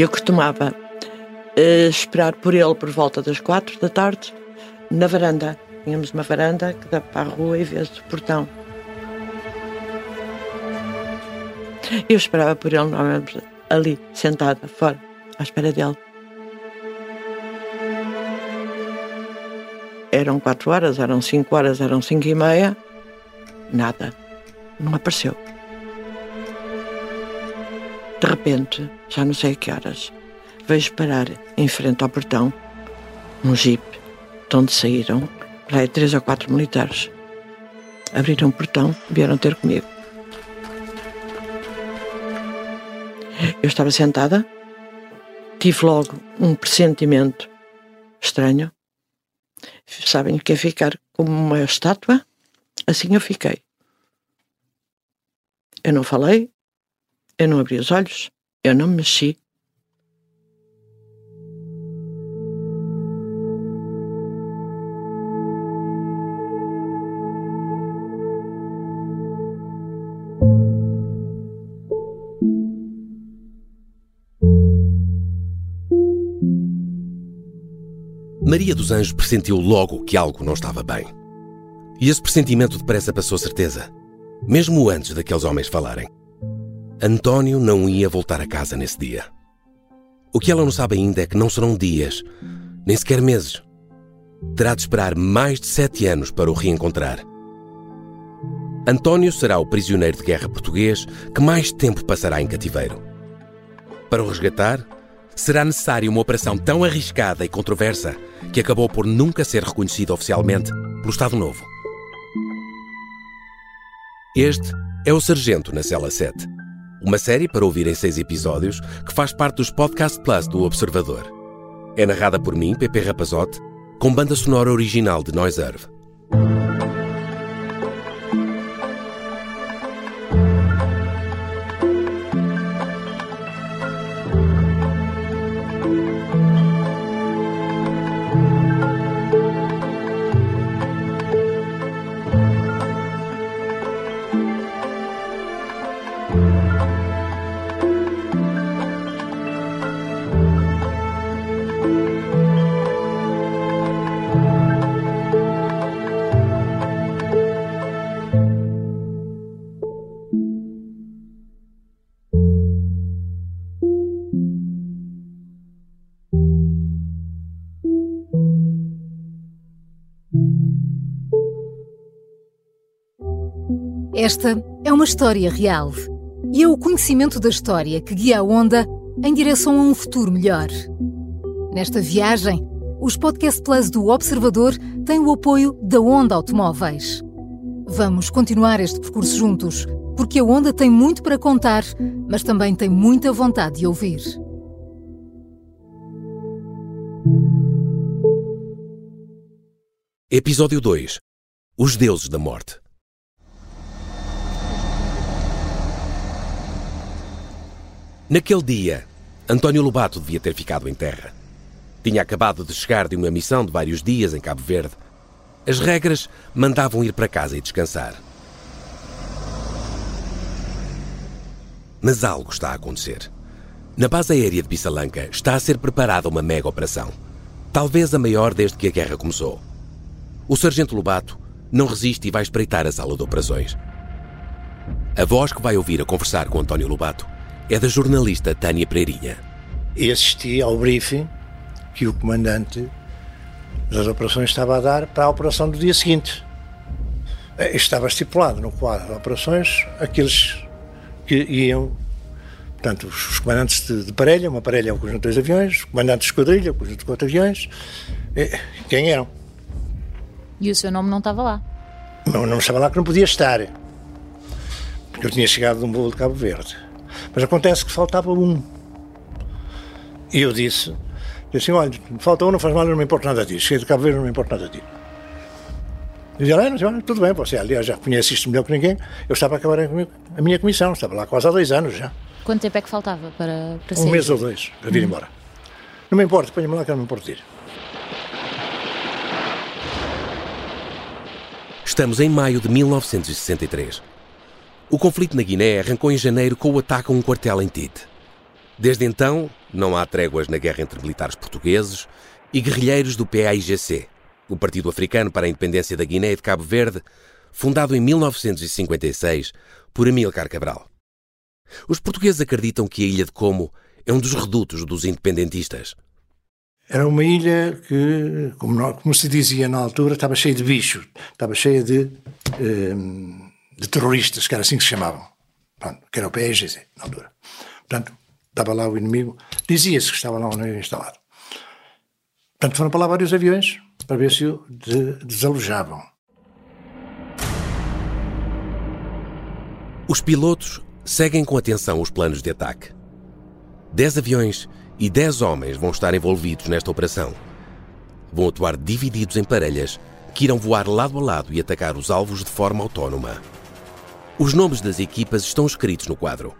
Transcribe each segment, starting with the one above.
Eu costumava uh, esperar por ele por volta das quatro da tarde na varanda. Tínhamos uma varanda que dá para a rua e vê-se o portão. Eu esperava por ele ali, sentada, fora, à espera dele. Eram quatro horas, eram cinco horas, eram cinco e meia. Nada. Não apareceu. De repente, já não sei a que horas, vejo parar em frente ao portão um jeep de onde saíram lá três ou quatro militares. Abriram o portão, vieram ter comigo. Eu estava sentada, tive logo um pressentimento estranho. Sabem que é ficar como uma estátua? Assim eu fiquei. Eu não falei, eu não abri os olhos, eu não me mexi. Maria dos Anjos pressentiu logo que algo não estava bem. E esse pressentimento depressa passou certeza, mesmo antes daqueles homens falarem. António não ia voltar a casa nesse dia. O que ela não sabe ainda é que não serão dias, nem sequer meses. Terá de esperar mais de sete anos para o reencontrar. António será o prisioneiro de guerra português que mais tempo passará em cativeiro. Para o resgatar, será necessária uma operação tão arriscada e controversa que acabou por nunca ser reconhecida oficialmente pelo Estado Novo. Este é o Sargento na Cela 7, uma série para ouvir em seis episódios que faz parte dos Podcast Plus do Observador. É narrada por mim, Pepe Rapazote, com banda sonora original de Noiserve. Esta é uma história real e é o conhecimento da história que guia a Onda em direção a um futuro melhor. Nesta viagem, os Podcast Plus do Observador têm o apoio da Onda Automóveis. Vamos continuar este percurso juntos, porque a Onda tem muito para contar, mas também tem muita vontade de ouvir. Episódio 2 Os Deuses da Morte Naquele dia, António Lobato devia ter ficado em terra. Tinha acabado de chegar de uma missão de vários dias em Cabo Verde. As regras mandavam ir para casa e descansar. Mas algo está a acontecer. Na base aérea de Bissalanca está a ser preparada uma mega operação. Talvez a maior desde que a guerra começou. O sargento Lobato não resiste e vai espreitar a sala de operações. A voz que vai ouvir a conversar com António Lobato é da jornalista Tânia Pereirinha. E assisti ao briefing que o comandante das operações estava a dar para a operação do dia seguinte. Eh, estava estipulado no quadro de operações aqueles que iam, portanto, os comandantes de, de parelha, uma parelha é o conjunto de dois aviões, o comandante de esquadrilha, o conjunto de quatro aviões, eh, quem eram. E o seu nome não estava lá? Não, não estava lá que não podia estar, porque eu tinha chegado de um voo de Cabo Verde. Mas acontece que faltava um. E eu disse, disse assim, olha, falta um, não faz mal, não me importa nada disso. Cheguei de Cabo Verde, não me importa nada disso. Dizia, olha, olha, tudo bem, você aliás já conhece isto melhor que ninguém. Eu estava a acabar a minha comissão, estava lá quase há dois anos já. Quanto tempo é que faltava para, para Um sair? mês ou dois, para vir embora. Não me importa, ponha-me lá que eu não me importo de ir. Estamos em maio de 1963. O conflito na Guiné arrancou em janeiro com o ataque a um quartel em Tite. Desde então, não há tréguas na guerra entre militares portugueses e guerrilheiros do PAIGC, o Partido Africano para a Independência da Guiné e de Cabo Verde, fundado em 1956 por Amílcar Cabral. Os portugueses acreditam que a Ilha de Como é um dos redutos dos independentistas. Era uma ilha que, como, como se dizia na altura, estava cheia de bichos, estava cheia de, ehm, de terroristas, que era assim que se chamavam, Pronto, que era o PSGC na altura. Portanto, estava lá o inimigo, dizia-se que estava lá o inimigo instalado. Portanto, foram para lá vários aviões para ver se o de, desalojavam. Os pilotos seguem com atenção os planos de ataque. Dez aviões e dez homens vão estar envolvidos nesta operação. Vão atuar divididos em parelhas que irão voar lado a lado e atacar os alvos de forma autónoma. Os nomes das equipas estão escritos no quadro,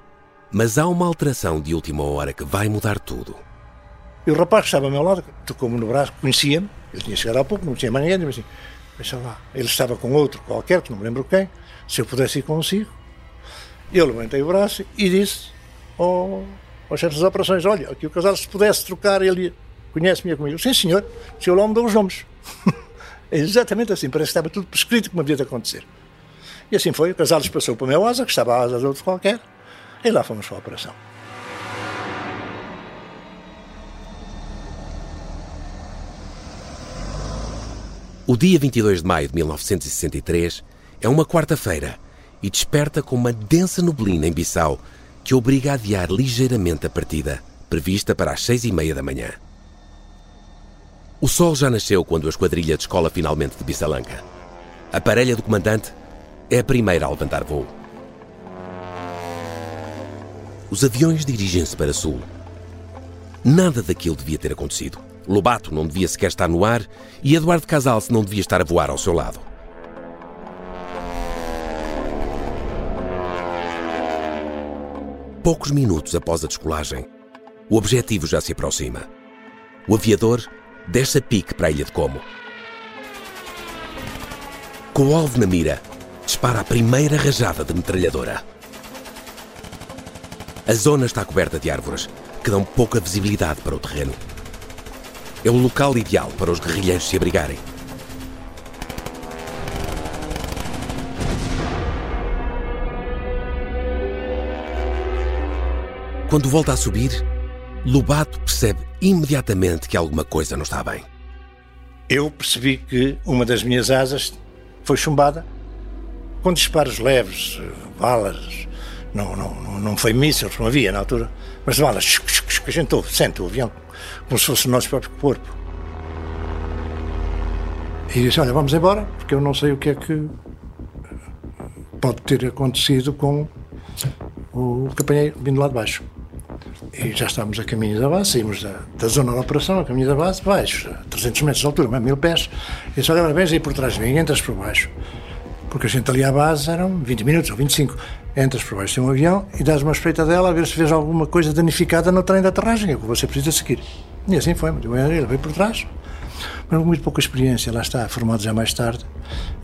mas há uma alteração de última hora que vai mudar tudo. E o rapaz que estava ao meu lado tocou-me no braço, conhecia-me, eu tinha chegado há pouco, não tinha mais ninguém, disse assim, deixa lá. Ele estava com outro qualquer, que não me lembro quem, se eu pudesse ir consigo. Eu levantei o braço e disse ao, ao chefe das operações, olha, aqui o casal se pudesse trocar, ele conhece-me comigo. Sim, senhor, o senhor lá me deu os nomes. é exatamente assim, parece que estava tudo prescrito como havia de acontecer. E assim foi, o casal passou para o meu asa, que estava a asa de outro qualquer, e lá fomos para a operação. O dia 22 de maio de 1963 é uma quarta-feira e desperta com uma densa neblina em Bissau que obriga a adiar ligeiramente a partida, prevista para as seis e meia da manhã. O sol já nasceu quando a esquadrilha descola finalmente de Bissalanca. A parelha do comandante é a primeira a levantar voo. Os aviões dirigem-se para sul. Nada daquilo devia ter acontecido. Lobato não devia sequer estar no ar e Eduardo Casalce não devia estar a voar ao seu lado. Poucos minutos após a descolagem, o objetivo já se aproxima. O aviador desce a pique para a ilha de Como. Com o alvo na mira, dispara a primeira rajada de metralhadora. A zona está coberta de árvores, que dão pouca visibilidade para o terreno. É o local ideal para os guerrilheiros se abrigarem. Quando volta a subir, Lobato percebe imediatamente que alguma coisa não está bem. Eu percebi que uma das minhas asas foi chumbada com disparos leves, balas, não, não, não foi mísseis, não havia na altura, mas balas que a gente ouve, sente o avião, como se fosse o nosso próprio corpo. E disse: Olha, vamos embora, porque eu não sei o que é que pode ter acontecido com o apanhei vindo lá de baixo. E já estávamos a caminho da base, saímos da, da zona de operação, a caminho da base, baixo, a 300 metros de altura, mais mil pés. E disse: Olha, vens aí por trás de mim, entras por baixo. Porque a gente ali à base eram 20 minutos ou 25. Entras por baixo de um avião e dás uma espreita dela a ver se vês alguma coisa danificada no trem de aterragem, é o que você precisa seguir. E assim foi, ele veio por trás, mas com muito pouca experiência, lá está, formado já mais tarde.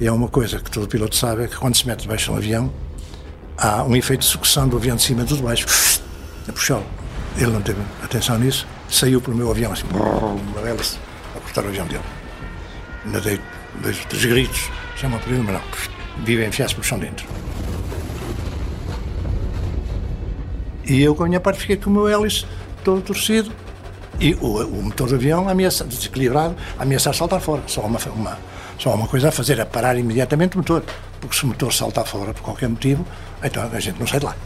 E é uma coisa que todo piloto sabe, é que quando se mete debaixo de um avião, há um efeito de sucção do avião de cima do de baixo, a puxá-lo. Ele não teve atenção nisso, saiu para o meu avião assim, a cortar o avião dele. Ainda dei dois, três gritos, chama por ele, mas não vive enfiar-se por chão dentro. E eu, com a minha parte, fiquei com o meu hélice todo torcido e o, o motor do avião ameaça, desequilibrado, ameaçar saltar fora. Só uma, uma, só uma coisa a fazer, é parar imediatamente o motor. Porque se o motor saltar fora por qualquer motivo, então a gente não sai de lá.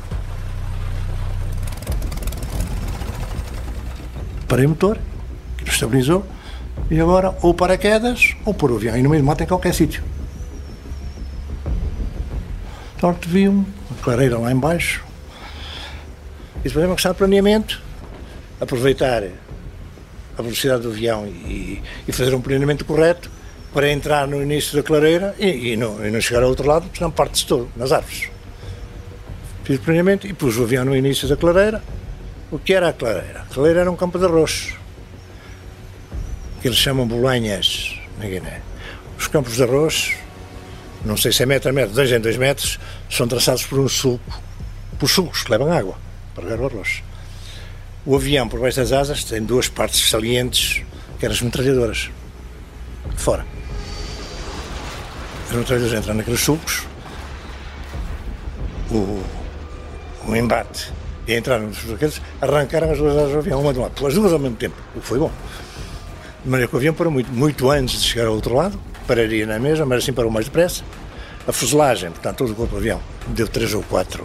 Parei o motor, estabilizou, e agora ou paraquedas ou por o avião. E no meio do mato em qualquer sítio. Norte viu uma clareira lá embaixo. E depois é uma questão de planeamento, aproveitar a velocidade do avião e, e, fazer um planeamento correto para entrar no início da clareira e, e, não, e não, chegar ao outro lado, porque senão parte-se todo, nas árvores. Fiz o planeamento e pus o avião no início da clareira. O que era a clareira? A clareira era um campo de arroz, que eles chamam bolanhas na Guiné. Os campos de arroz não sei se é metro a metro, dois em dois metros, são traçados por um sulco, por sulcos que levam água para regar o arroz. O avião, por baixo das asas, tem duas partes salientes, que eram as metralhadoras. Fora. As metralhadoras entram naqueles sulcos, o, o embate e entraram nos aqueles, arrancaram as duas asas do avião, uma de um lado, as duas ao mesmo tempo, o que foi bom. De maneira que o avião parou muito, muito antes de chegar ao outro lado, pararia na mesma, mas assim parou mais depressa. A fuselagem, portanto, todo o corpo do avião, deu três ou quatro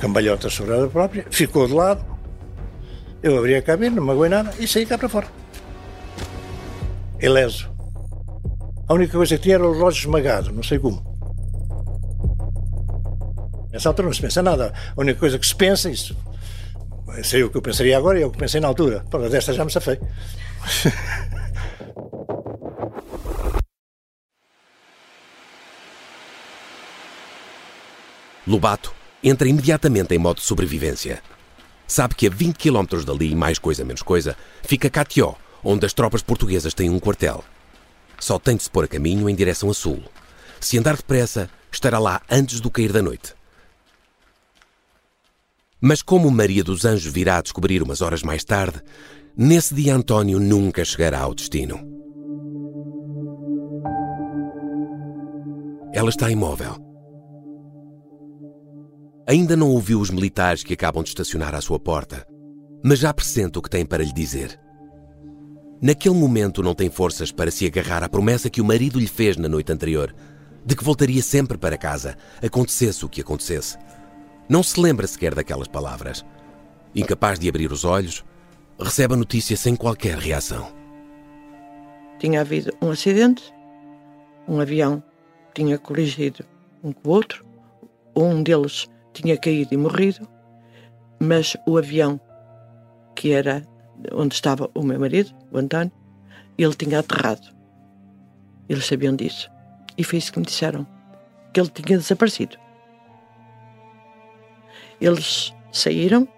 cambalhotas sobre ela própria, ficou de lado. Eu abri a cabine, não me nada e saí cá para fora. Ileso. A única coisa que tinha era o relógio esmagado, não sei como. Nessa altura não se pensa nada. A única coisa que se pensa, isso sei o que eu pensaria agora e é o que pensei na altura. Para desta já me safei. Lobato entra imediatamente em modo de sobrevivência. Sabe que a 20 km dali, mais coisa menos coisa, fica Catió, onde as tropas portuguesas têm um quartel. Só tem de se pôr a caminho em direção a sul. Se andar depressa, estará lá antes do cair da noite. Mas como Maria dos Anjos virá a descobrir umas horas mais tarde, nesse dia António nunca chegará ao destino. Ela está imóvel. Ainda não ouviu os militares que acabam de estacionar à sua porta, mas já pressente o que tem para lhe dizer. Naquele momento não tem forças para se agarrar à promessa que o marido lhe fez na noite anterior, de que voltaria sempre para casa, acontecesse o que acontecesse. Não se lembra sequer daquelas palavras. Incapaz de abrir os olhos, recebe a notícia sem qualquer reação. Tinha havido um acidente, um avião tinha colidido um com o outro, um deles tinha caído e morrido, mas o avião, que era onde estava o meu marido, o António, ele tinha aterrado. Eles sabiam disso. E foi isso que me disseram, que ele tinha desaparecido. Eles saíram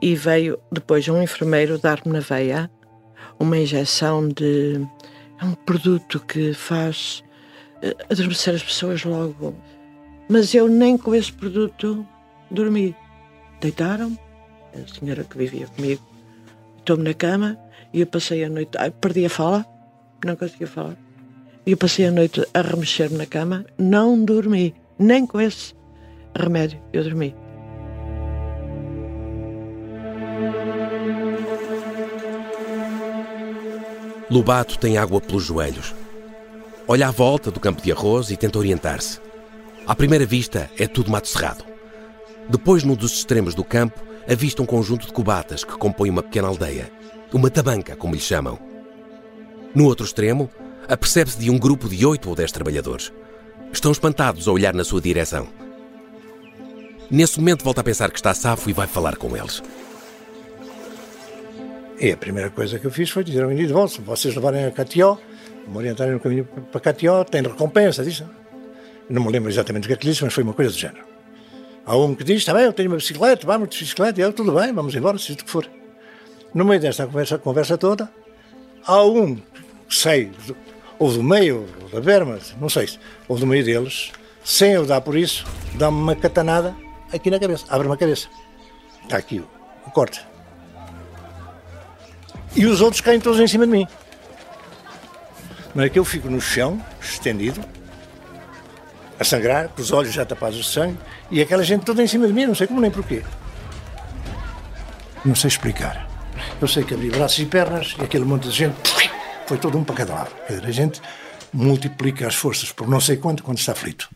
e veio depois um enfermeiro dar-me na veia uma injeção de. É um produto que faz eh, adormecer as pessoas logo. Mas eu nem com esse produto dormi. Deitaram, a senhora que vivia comigo, estou-me na cama e eu passei a noite. Ai, perdi a fala, não conseguia falar. E eu passei a noite a remexer-me na cama, não dormi, nem com esse remédio eu dormi. Lobato tem água pelos joelhos. Olha à volta do campo de arroz e tenta orientar-se. À primeira vista, é tudo mato cerrado. Depois, num dos extremos do campo, avista um conjunto de cubatas que compõe uma pequena aldeia. Uma tabanca, como lhe chamam. No outro extremo, apercebe-se de um grupo de oito ou dez trabalhadores. Estão espantados a olhar na sua direção. Nesse momento, volta a pensar que está safo e vai falar com eles. E a primeira coisa que eu fiz foi dizer ao menino, bom, se vocês levarem a Catió, me orientarem no caminho para Catió, tem recompensa, disso. Não me lembro exatamente o que é que disse, mas foi uma coisa do género. Há um que diz, está bem, eu tenho uma bicicleta, vamos de bicicleta, e eu, tudo bem, vamos embora, seja o que for. No meio desta conversa, conversa toda, há um, sei, ou do meio, ou da berma, não sei, ou do meio deles, sem eu dar por isso, dá-me uma catanada aqui na cabeça, abre-me a cabeça. Está aqui o, o corte e os outros caem todos em cima de mim. Mas é que eu fico no chão, estendido, a sangrar, com os olhos já tapados de sangue, e aquela gente toda em cima de mim, não sei como nem porquê. Não sei explicar. Eu sei que abri braços e pernas e aquele monte de gente foi todo um para cada lado. A gente multiplica as forças por não sei quanto quando está aflito.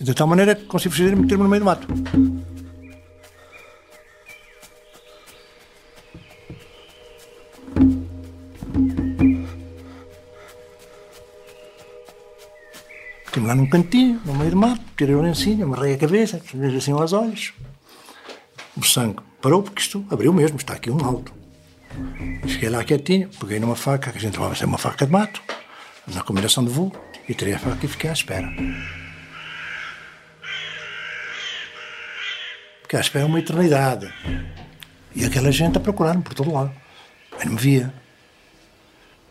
De tal maneira que consigo fugir meter-me no meio do mato. Lá num cantinho, no meio do mato, tirei o lencinho, amarrei a cabeça, fiz assim aos olhos. O sangue parou, porque isto abriu mesmo, está aqui um alto. Cheguei lá quietinho, peguei numa faca, que a gente vai ser uma faca de mato, na combinação de voo, e tirei a faca e fiquei à espera. Fiquei à espera uma eternidade. E aquela gente a procurar-me por todo lado. Aí não me via.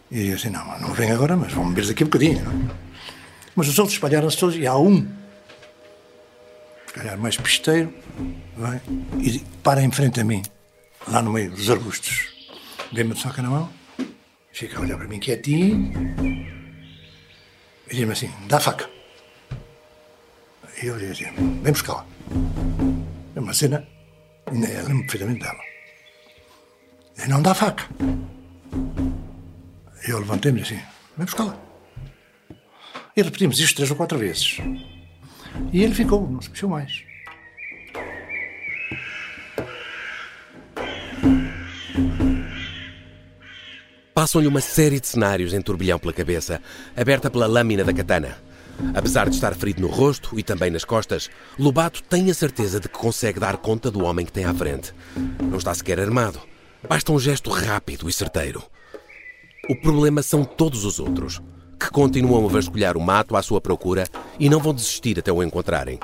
E eu assim, não, não vem agora, mas vamos ver daqui a um bocadinho. Não? Mas os outros espalharam-se todos e há um, se calhar mais pisteiro, vai, e para em frente a mim. lá no meio dos arbustos. Dei-me de soca na mão, fica a olhar para mim quietinho e diz-me assim: dá faca. E eu dizia vem buscá-la. É uma cena, ainda lembro perfeitamente dela. E não dá faca. E eu levantei-me assim: vem buscá-la. E repetimos isto três ou quatro vezes. E ele ficou, não se mexeu mais. Passam-lhe uma série de cenários em turbilhão pela cabeça, aberta pela lâmina da katana. Apesar de estar ferido no rosto e também nas costas, Lobato tem a certeza de que consegue dar conta do homem que tem à frente. Não está sequer armado. Basta um gesto rápido e certeiro. O problema são todos os outros, que continuam a vasculhar o mato à sua procura e não vão desistir até o encontrarem.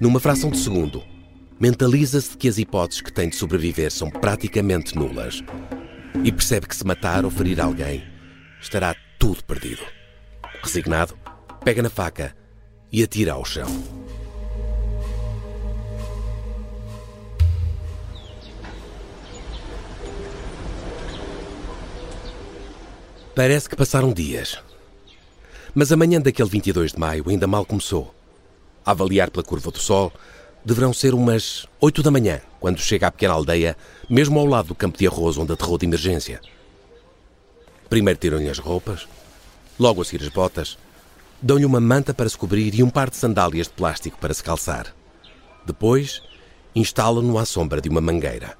Numa fração de segundo, mentaliza-se de que as hipóteses que tem de sobreviver são praticamente nulas e percebe que se matar ou ferir alguém, estará tudo perdido. Resignado, pega na faca e atira ao chão. Parece que passaram dias. Mas a manhã daquele 22 de maio ainda mal começou. A avaliar pela curva do sol, deverão ser umas 8 da manhã, quando chega à pequena aldeia, mesmo ao lado do campo de arroz onde aterrou de emergência. Primeiro tiram-lhe as roupas, logo a seguir as botas, dão-lhe uma manta para se cobrir e um par de sandálias de plástico para se calçar. Depois, instalam-no à sombra de uma mangueira.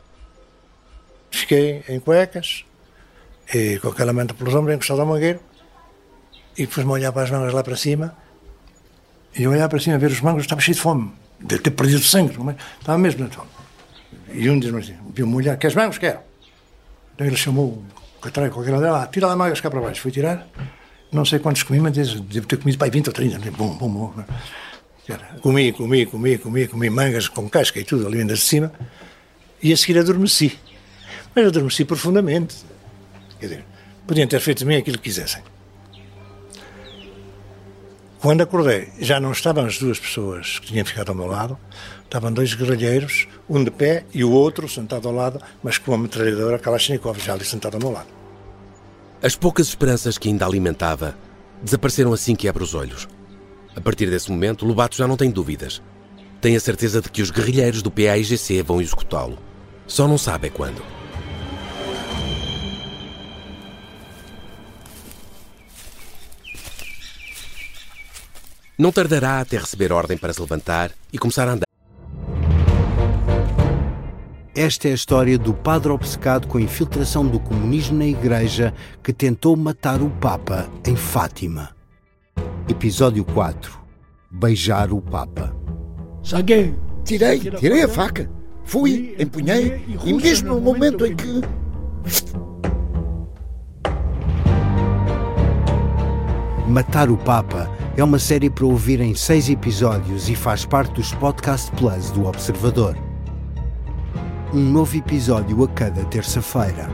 Fiquei em cuecas, e com aquela manta pelos ombros, encostado ao mangueiro, e depois me olhar para as mangas lá para cima, e olhar para cima, ver os mangos, estava cheio de fome, de ter perdido sangue, mas estava mesmo na fome. E um diz-me assim, viu-me olhar, queres mangos? Quero. Então ele chamou o catraio qualquer dela, ah, tira lá mangas cá para baixo. Fui tirar, não sei quantos comi, mas devo ter comido para 20 ou 30. Bom, bom, bom. Comi, comi, comi, comi, comi mangas com casca e tudo ali ainda de cima, e a seguir adormeci. Mas adormeci profundamente. Quer dizer, podiam ter feito de mim aquilo que quisessem. Quando acordei, já não estavam as duas pessoas que tinham ficado ao meu lado, estavam dois guerrilheiros, um de pé e o outro sentado ao lado, mas com uma metralhadora Kalashnikov já ali sentado ao meu lado. As poucas esperanças que ainda alimentava desapareceram assim que abre os olhos. A partir desse momento, Lobato já não tem dúvidas. Tem a certeza de que os guerrilheiros do PAIGC vão executá-lo. Só não sabe é quando. Não tardará até receber ordem para se levantar e começar a andar. Esta é a história do padre obcecado com a infiltração do comunismo na Igreja que tentou matar o Papa em Fátima. Episódio 4 Beijar o Papa. Saguei. Tirei, tirei a faca. Fui, empunhei e mesmo no momento em que. Matar o Papa é uma série para ouvir em seis episódios e faz parte dos Podcast Plus do Observador. Um novo episódio a cada terça-feira.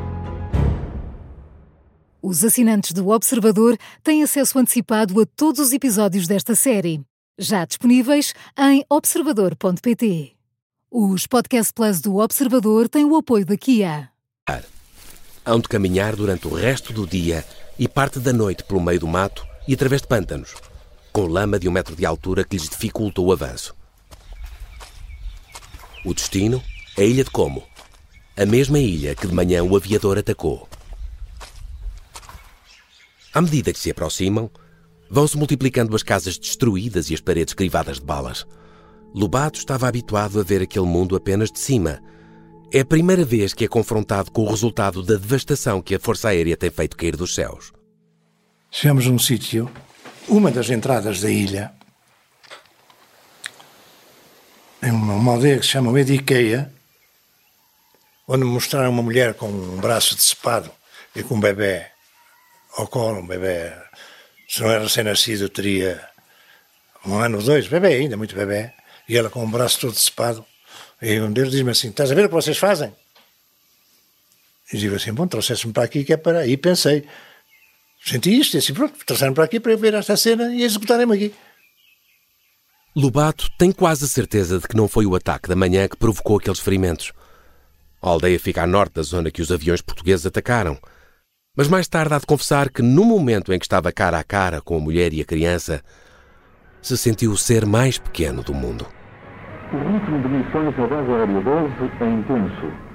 Os assinantes do Observador têm acesso antecipado a todos os episódios desta série, já disponíveis em observador.pt. Os Podcast Plus do Observador têm o apoio da Kia. Hão de caminhar durante o resto do dia e parte da noite pelo meio do mato e através de pântanos, com lama de um metro de altura que lhes dificulta o avanço. O destino a Ilha de Como, a mesma ilha que de manhã o aviador atacou. À medida que se aproximam, vão-se multiplicando as casas destruídas e as paredes crivadas de balas. Lobato estava habituado a ver aquele mundo apenas de cima. É a primeira vez que é confrontado com o resultado da devastação que a Força Aérea tem feito cair dos céus. Chegamos a um sítio, uma das entradas da ilha, em uma, uma aldeia que se chama Ediqueia, onde me mostraram uma mulher com um braço decepado e com um bebê ao colo, um bebê, se não era recém-nascido, teria um ano ou dois, bebê ainda, muito bebê, e ela com o braço todo decepado. E um deles diz-me assim: Estás a ver o que vocês fazem? E digo assim: Bom, trouxeste-me para aqui que é para. E pensei: Senti isto, e assim, pronto, trouxeram para aqui para eu ver esta cena e executarem-me aqui. Lobato tem quase a certeza de que não foi o ataque da manhã que provocou aqueles ferimentos. A aldeia fica a norte da zona que os aviões portugueses atacaram. Mas mais tarde há de confessar que, no momento em que estava cara a cara com a mulher e a criança, se sentiu o ser mais pequeno do mundo. O ritmo de missões na base aérea 12 é intenso.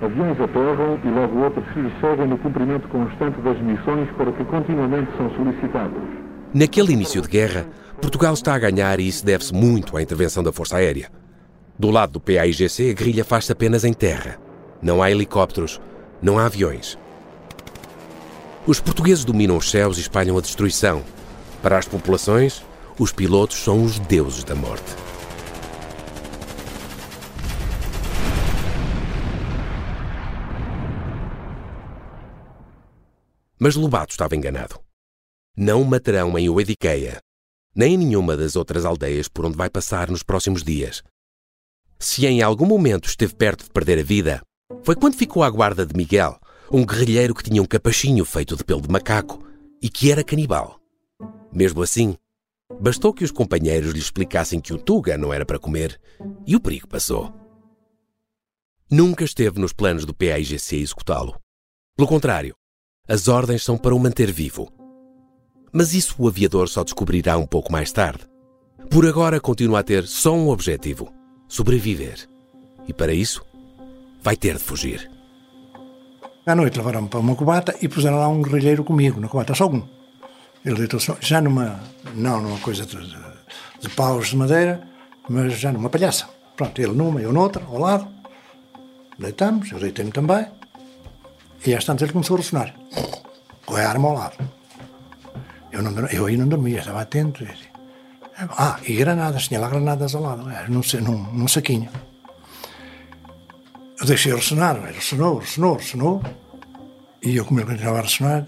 Aviões aterram e logo outros se seguem no cumprimento constante das missões para que continuamente são solicitados. Naquele início de guerra, Portugal está a ganhar e isso deve-se muito à intervenção da Força Aérea. Do lado do PAIGC, a guerrilha faz-se apenas em terra. Não há helicópteros, não há aviões. Os portugueses dominam os céus e espalham a destruição. Para as populações, os pilotos são os deuses da morte. Mas Lobato estava enganado. Não matarão em Oediqueia, nem em nenhuma das outras aldeias por onde vai passar nos próximos dias. Se em algum momento esteve perto de perder a vida, foi quando ficou à guarda de Miguel, um guerrilheiro que tinha um capachinho feito de pelo de macaco e que era canibal. Mesmo assim, bastou que os companheiros lhe explicassem que o Tuga não era para comer e o perigo passou. Nunca esteve nos planos do PAIGC executá-lo. Pelo contrário, as ordens são para o manter vivo. Mas isso o aviador só descobrirá um pouco mais tarde. Por agora continua a ter só um objetivo: sobreviver. E para isso, vai ter de fugir. À noite levaram-me para uma cubata e puseram lá um guerrilheiro comigo, na cubata, só um. Ele deitou-se já numa, não numa coisa de, de, de paus de madeira, mas já numa palhaça. Pronto, ele numa, eu noutra, ao lado. Deitamos, eu deitei-me também. E às tantas ele começou a ressonar, com a arma ao lado. Eu, não, eu aí não dormia, estava atento. Ah, e granadas, tinha lá granadas ao lado, num, num, num saquinho. Eu deixei ressonar, ele ressonou, ressonou, ressonou. E eu, como ele continuava a ressonar,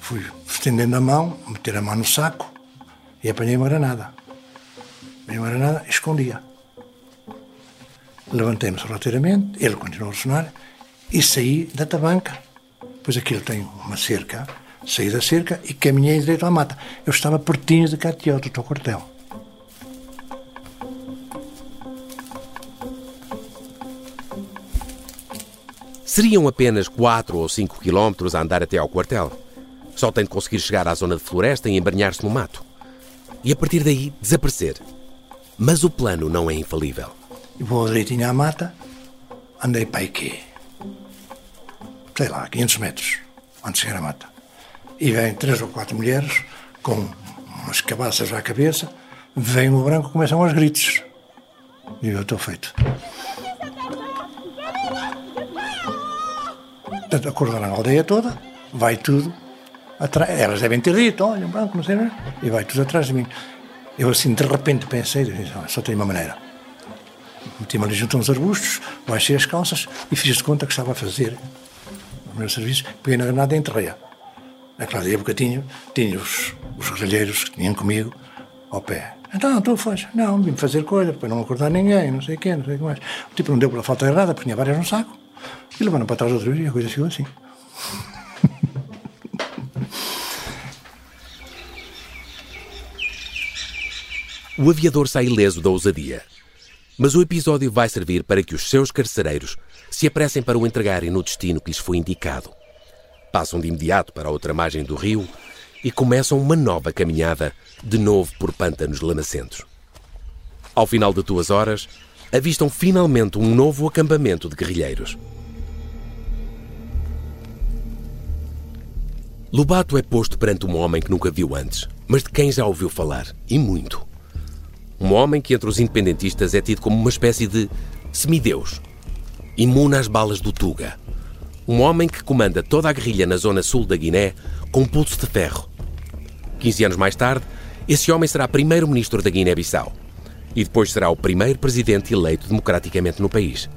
fui estendendo a mão, meter a mão no saco e apanhei uma granada. Apanhei uma granada escondia. Levantei-me sorrateiramente, ele continuou a ressonar e saí da tabanca. Pois aquilo tem uma cerca, saí da cerca e caminhei direito à mata. Eu estava pertinho de Catioto, do quartel. Seriam apenas 4 ou 5 quilómetros a andar até ao quartel. Só tem de conseguir chegar à zona de floresta e embranhar-se no mato. E a partir daí desaparecer. Mas o plano não é infalível. Vou direitinho à mata, andei para aqui. Sei lá, 500 metros antes chegar mata. E vêm três ou quatro mulheres com umas cabaças à cabeça, vem o branco começam aos gritos. E eu estou feito. Portanto, acordaram a aldeia toda, vai tudo atrás. Elas devem ter dito, olha, um branco, não sei, não e vai tudo atrás de mim. Eu assim, de repente pensei, só tenho uma maneira. Meti-me ali junto a uns arbustos, baixei as calças e fiz de conta que estava a fazer meu serviço, peguei na granada e enterrei-a. É claro, daí a bocadinho tinha os, os guerrilheiros que tinham comigo ao pé. Então, tu faz? Não, vim fazer coisa, para não acordar ninguém, não sei o quê, não sei o que mais. O tipo não deu pela falta errada, porque tinha várias no saco. E levaram para trás outra vez e a coisa ficou assim. O aviador sai ileso da ousadia. Mas o episódio vai servir para que os seus carcereiros se apressem para o entregarem no destino que lhes foi indicado. Passam de imediato para a outra margem do rio e começam uma nova caminhada, de novo por pântanos lamacentos. Ao final de duas horas, avistam finalmente um novo acampamento de guerrilheiros. Lobato é posto perante um homem que nunca viu antes, mas de quem já ouviu falar, e muito. Um homem que entre os independentistas é tido como uma espécie de semideus, imune às balas do Tuga. Um homem que comanda toda a guerrilha na zona sul da Guiné com pulso de ferro. 15 anos mais tarde, esse homem será primeiro-ministro da Guiné-Bissau e depois será o primeiro presidente eleito democraticamente no país.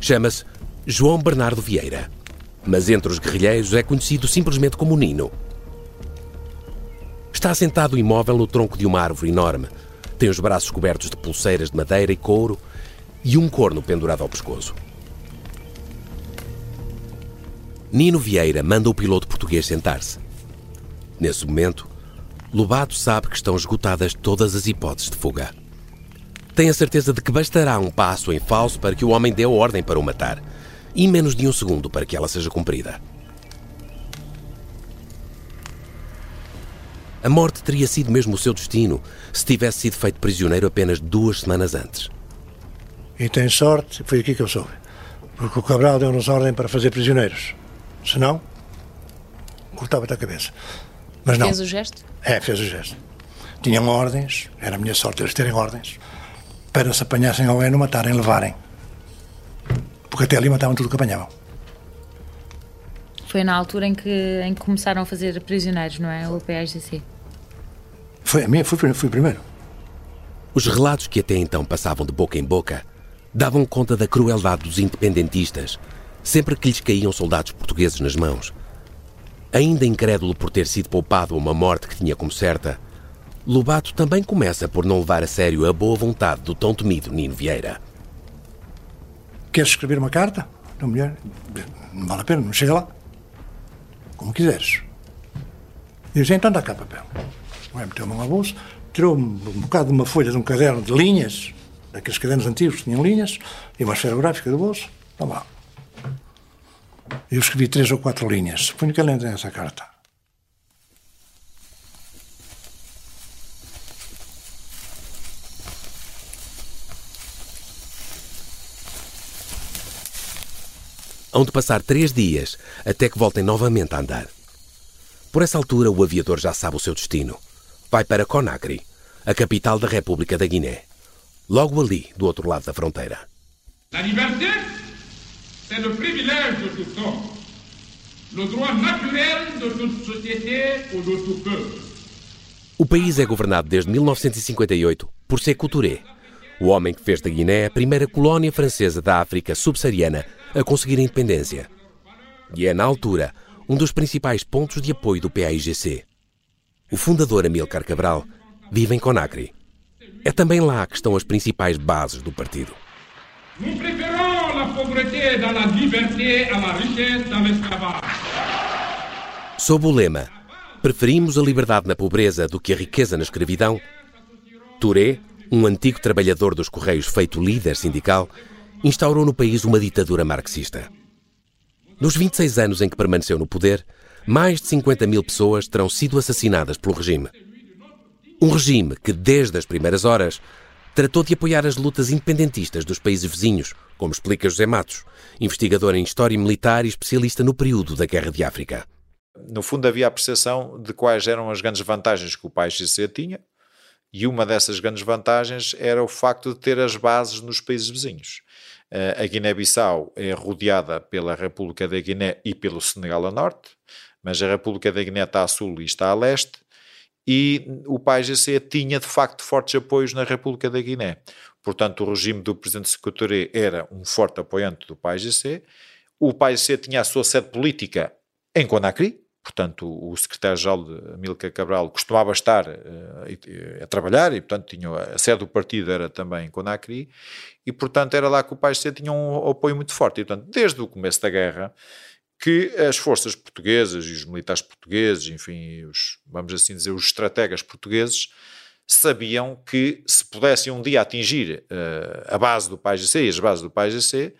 Chama-se João Bernardo Vieira, mas entre os guerrilheiros é conhecido simplesmente como Nino. Está sentado imóvel no tronco de uma árvore enorme, tem os braços cobertos de pulseiras de madeira e couro e um corno pendurado ao pescoço. Nino Vieira manda o piloto português sentar-se. Nesse momento, Lobato sabe que estão esgotadas todas as hipóteses de fuga. tem a certeza de que bastará um passo em falso para que o homem dê a ordem para o matar e menos de um segundo para que ela seja cumprida. A morte teria sido mesmo o seu destino se tivesse sido feito prisioneiro apenas duas semanas antes. E tem sorte, foi aqui que eu soube. Porque o Cabral deu-nos ordem para fazer prisioneiros. Se não, cortava-te a cabeça. Mas não. Fez o gesto? É, fez o gesto. Tinham ordens, era a minha sorte eles terem ordens, para se apanhassem alguém, não matarem, levarem. Porque até ali matavam tudo o que apanhavam. Foi na altura em que, em que começaram a fazer prisioneiros, não é? O PSGC. Foi a minha, fui, fui primeiro. Os relatos que até então passavam de boca em boca davam conta da crueldade dos independentistas sempre que lhes caíam soldados portugueses nas mãos. Ainda incrédulo por ter sido poupado a uma morte que tinha como certa, Lobato também começa por não levar a sério a boa vontade do tão temido Nino Vieira. Queres escrever uma carta? Não, mulher, não vale a pena, não chega lá. Como quiseres. E disse, então dá cá papel. O meteu a mão à bolsa, tirou um bocado de uma folha de um caderno de linhas, daqueles cadernos antigos que tinham linhas, e uma esferográfica do bolso. Toma lá. Eu escrevi três ou quatro linhas. Ponho que ela essa carta. Hão de passar três dias até que voltem novamente a andar. Por essa altura, o aviador já sabe o seu destino. Vai para Conakry, a capital da República da Guiné, logo ali, do outro lado da fronteira. La liberté, c'est le privilège de tout homme, le droit naturel de toute société ou de tout peuple. O país é governado desde 1958 por Sékou Touré, o homem que fez da Guiné a primeira colónia francesa da África subsaariana a conseguir a independência. E é, na altura, um dos principais pontos de apoio do PAIGC. O fundador Amílcar Cabral vive em Conakry. É também lá que estão as principais bases do partido. Nous préférons la pauvreté dans la liberté à la richesse dans l'esclavage. Sob o lema Preferimos a liberdade na pobreza do que a riqueza na escravidão, Touré, um antigo trabalhador dos Correios feito líder sindical, instaurou no país uma ditadura marxista. Nos 26 anos em que permaneceu no poder, mais de 50 mil pessoas terão sido assassinadas pelo regime. Um regime que, desde as primeiras horas, tratou de apoiar as lutas independentistas dos países vizinhos, como explica José Matos, investigador em História Militar e especialista no período da Guerra de África. No fundo, havia a percepção de quais eram as grandes vantagens que o PAIGC tinha, e uma dessas grandes vantagens era o facto de ter as bases nos países vizinhos. A Guiné-Bissau é rodeada pela República da Guiné e pelo Senegal a norte, mas a República da Guiné está a sul e está a leste, e o PAIGC tinha de facto fortes apoios na República da Guiné. Portanto, o regime do presidente Secretário era um forte apoiante do PAIGC. O PAIGC tinha a sua sede política em Conakry, portanto, o secretário-geral de Amílcar Cabral costumava estar uh, a trabalhar e, portanto, tinha, a sede do partido era também em Conakry e, portanto, era lá que o PAIGC tinha um apoio muito forte. E, portanto, desde o começo da guerra, que as forças portuguesas e os militares portugueses, enfim, os, vamos assim dizer, os estrategas portugueses, sabiam que se pudessem um dia atingir uh, a base do PAIGC e as bases do PAIGC,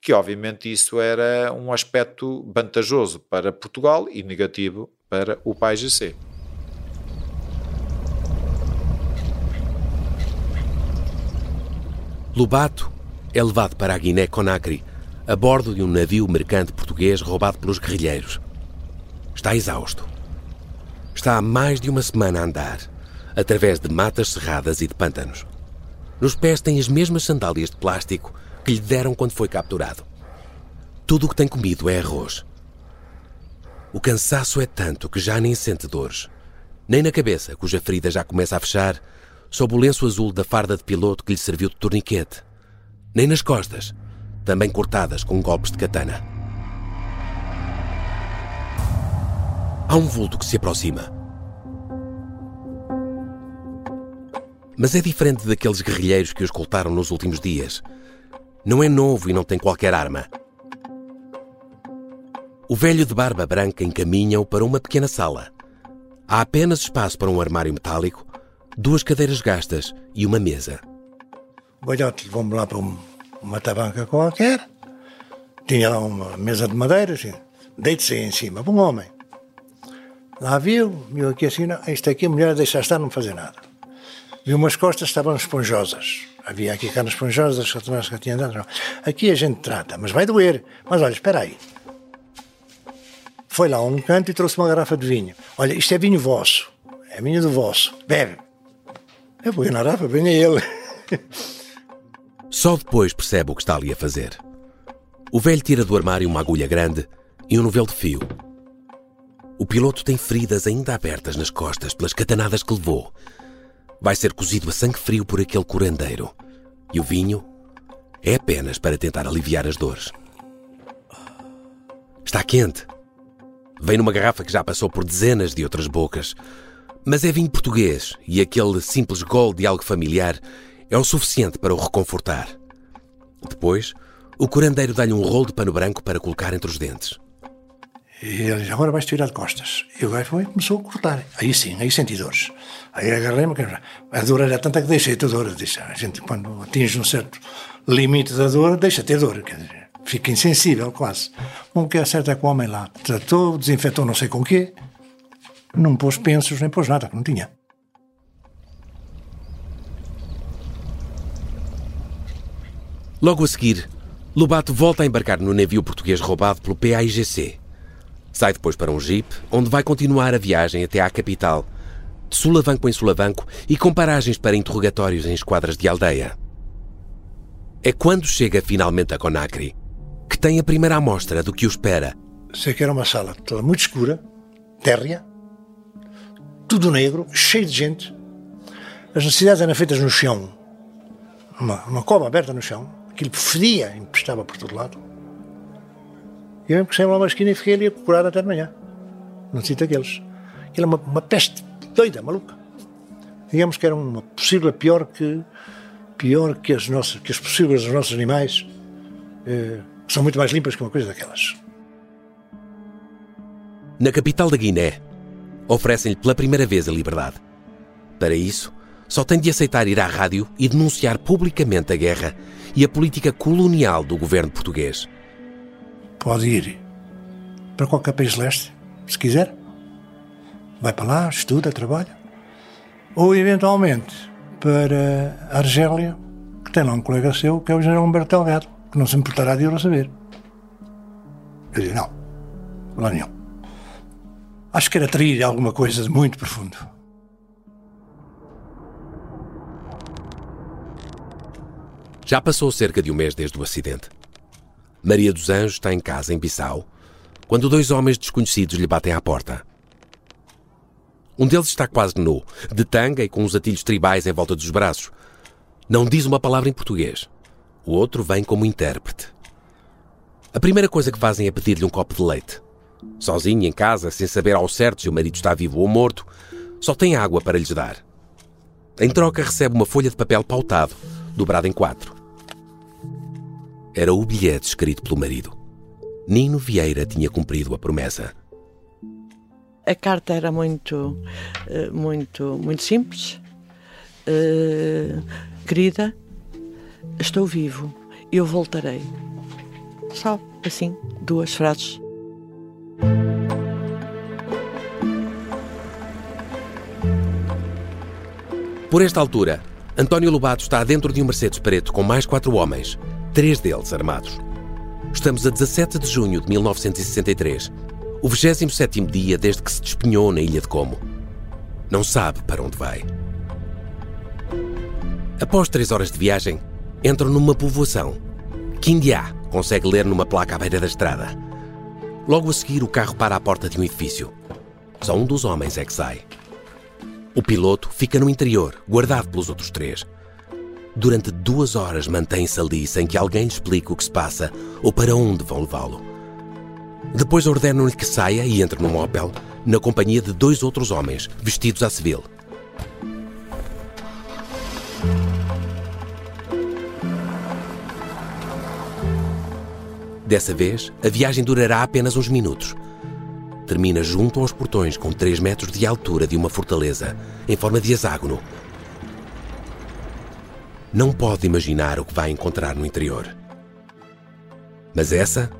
que obviamente isso era um aspecto vantajoso para Portugal e negativo para o PAIGC. Lobato é levado para a Guiné-Conakry a bordo de um navio mercante português roubado pelos guerrilheiros. Está exausto. Está há mais de uma semana a andar, através de matas cerradas e de pântanos. Nos pés tem as mesmas sandálias de plástico que lhe deram quando foi capturado. Tudo o que tem comido é arroz. O cansaço é tanto que já nem sente dores. Nem na cabeça, cuja ferida já começa a fechar, sob o lenço azul da farda de piloto que lhe serviu de torniquete. Nem nas costas, também cortadas com golpes de katana. Há um vulto que se aproxima. Mas é diferente daqueles guerrilheiros que os escoltaram nos últimos dias. Não é novo e não tem qualquer arma. O velho de barba branca encaminha-o para uma pequena sala. Há apenas espaço para um armário metálico, duas cadeiras gastas e uma mesa. Velhote levou-me lá para uma tabanca qualquer, tinha lá uma mesa de madeira, assim, deite-se aí em cima, para um homem. Lá viu, viu aqui assim, não, isto aqui a mulher deixa estar, não fazer nada. Viu umas costas estavam esponjosas. Havia aqui carnes esponjosas, que tinha dado. Aqui a gente trata, mas vai doer. Mas olha, espera aí. Foi lá a um canto e trouxe uma garrafa de vinho. Olha, isto é vinho vosso. É vinho do vosso. Bebe. Eu vou na garrafa, venha ele. Só depois percebe o que está ali a fazer. O velho tira do armário uma agulha grande e um novelo de fio. O piloto tem feridas ainda abertas nas costas pelas catanadas que levou. Vai ser cozido a sangue frio por aquele curandeiro. E o vinho é apenas para tentar aliviar as dores. Está quente. Vem numa garrafa que já passou por dezenas de outras bocas. Mas é vinho português e aquele simples gol de algo familiar é o suficiente para o reconfortar. Depois, o curandeiro dá-lhe um rolo de pano branco para colocar entre os dentes. E ele diz, agora vais tirar de costas. E o gajo foi, começou a cortar. Aí sim, aí senti dores. Aí agarrei-me, a dor era tanta que deixei ter dor. Disse, a gente, quando atinge um certo limite da dor, deixa ter dor. Quer dizer, fica insensível quase. O que é certo é que o homem lá tratou, desinfetou não sei com o quê, não pôs pensos nem pôs nada, que não tinha. Logo a seguir, Lobato volta a embarcar no navio português roubado pelo PAIGC. Sai depois para um jeep, onde vai continuar a viagem até à capital, de sulavanco em sulavanco e com paragens para interrogatórios em esquadras de aldeia. É quando chega finalmente a Conakry que tem a primeira amostra do que o espera. Sei que era uma sala muito escura, térrea, tudo negro, cheio de gente. As necessidades eram feitas no chão, uma, uma cova aberta no chão, aquilo fedia, empestava por todo lado. Eu me puxei lá uma esquina e fiquei ali a procurar até de manhã, num sítio daqueles. Aquilo é uma, uma peste doida, maluca. Digamos que era uma possível pior que pior que as nossas, que as possíveis dos nossos animais. Eh, são muito mais limpas que uma coisa daquelas. Na capital da Guiné, oferecem-lhe pela primeira vez a liberdade. Para isso, só tem de aceitar ir à rádio e denunciar publicamente a guerra e a política colonial do governo português. Pode ir para qualquer país leste, se quiser. Vai para lá, estuda, trabalha. Ou, eventualmente, para a Argélia, que tem lá um colega seu, que é o general Humberto Delgado que não se importará de eu saber. Eu disse, não, lá nenhum. Acho que era trair alguma coisa de muito profundo. Já passou cerca de um mês desde o acidente. Maria dos Anjos está em casa, em Bissau, quando dois homens desconhecidos lhe batem à porta. Um deles está quase nu, de tanga e com uns atilhos tribais em volta dos braços. Não diz uma palavra em português. O outro vem como intérprete. A primeira coisa que fazem é pedir-lhe um copo de leite. Sozinho em casa, sem saber ao certo se o marido está vivo ou morto, só tem água para lhes dar. Em troca, recebe uma folha de papel pautado, dobrada em quatro. Era o bilhete escrito pelo marido. Nino Vieira tinha cumprido a promessa. A carta era muito, eh, muito, muito simples. Uh, querida, Estou vivo, eu voltarei. Só assim, duas frases. Por esta altura, António Lobato está dentro de um Mercedes preto com mais quatro homens, três deles armados. Estamos a 17 de junho de 1963, o 27 dia desde que se despenhou na ilha de Como. Não sabe para onde vai. Após três horas de viagem, entram numa povoação. Kindia consegue ler numa placa à beira da estrada. Logo a seguir, o carro para à porta de um edifício. Só um dos homens é que sai. O piloto fica no interior, guardado pelos outros três. Durante duas horas mantém-se ali sem que alguém lhe explique o que se passa ou para onde vão levá-lo. Depois ordenam-lhe que saia e entre num Opel, na companhia de dois outros homens, vestidos a civil. Dessa vez, a viagem durará apenas uns minutos. Termina junto aos portões com 3 metros de altura de uma fortaleza, em forma de hexágono. Não pode imaginar o que vai encontrar no interior. Mas essa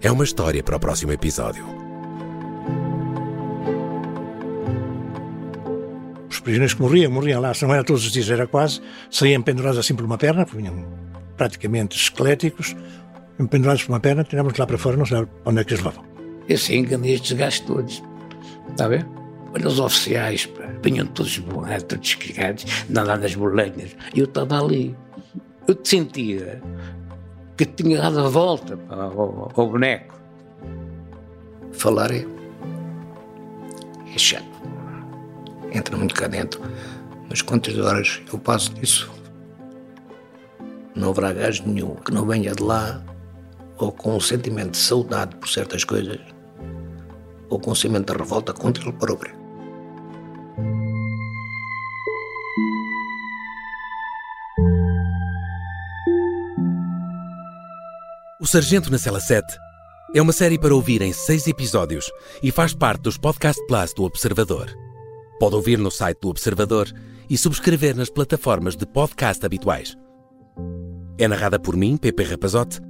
é uma história para o próximo episódio. Os prisioneiros que morriam, morriam lá, se não era todos os dias, era quase, saíam pendurados assim por uma perna, porque vinham praticamente esqueléticos, pendurados por uma perna, tirávamos lá para fora, não sabe onde é que eles levavam. Eu assim enganei estes gajos todos. Está a ver? Olha os oficiais, pá, vinham todos borrados, todos descarregados, nadar nas boleiras. E eu estava ali. Eu te sentia que tinha dado a volta ao, ao boneco. Falar é, é chato. Entra muito cá dentro. Mas quantas horas eu passo nisso? Não haverá gajo nenhum que não venha de lá ou com um sentimento de saudade por certas coisas ou com um sentimento de revolta contra ele próprio. O Sargento na Cela 7 é uma série para ouvir em seis episódios e faz parte dos Podcast Plus do Observador. Pode ouvir no site do Observador e subscrever nas plataformas de podcast habituais. É narrada por mim, Pepe Rapazote,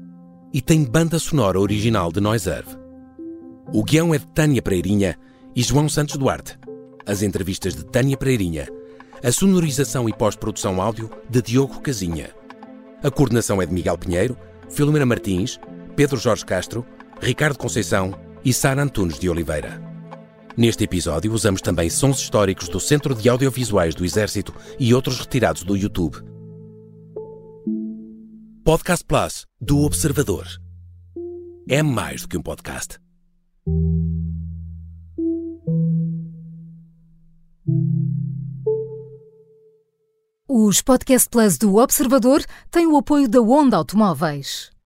e tem banda sonora original de Noiserve. O guião é de Tânia Pereirinha e João Santos Duarte. As entrevistas de Tânia Pereirinha. A sonorização e pós-produção áudio de Diogo Casinha. A coordenação é de Miguel Pinheiro, Filomena Martins, Pedro Jorge Castro, Ricardo Conceição e Sara Antunes de Oliveira. Neste episódio usamos também sons históricos do Centro de Audiovisuais do Exército e outros retirados do YouTube. Podcast Plus do Observador. É mais do que um podcast. Os Podcast Plus do Observador têm o apoio da Onda Automóveis.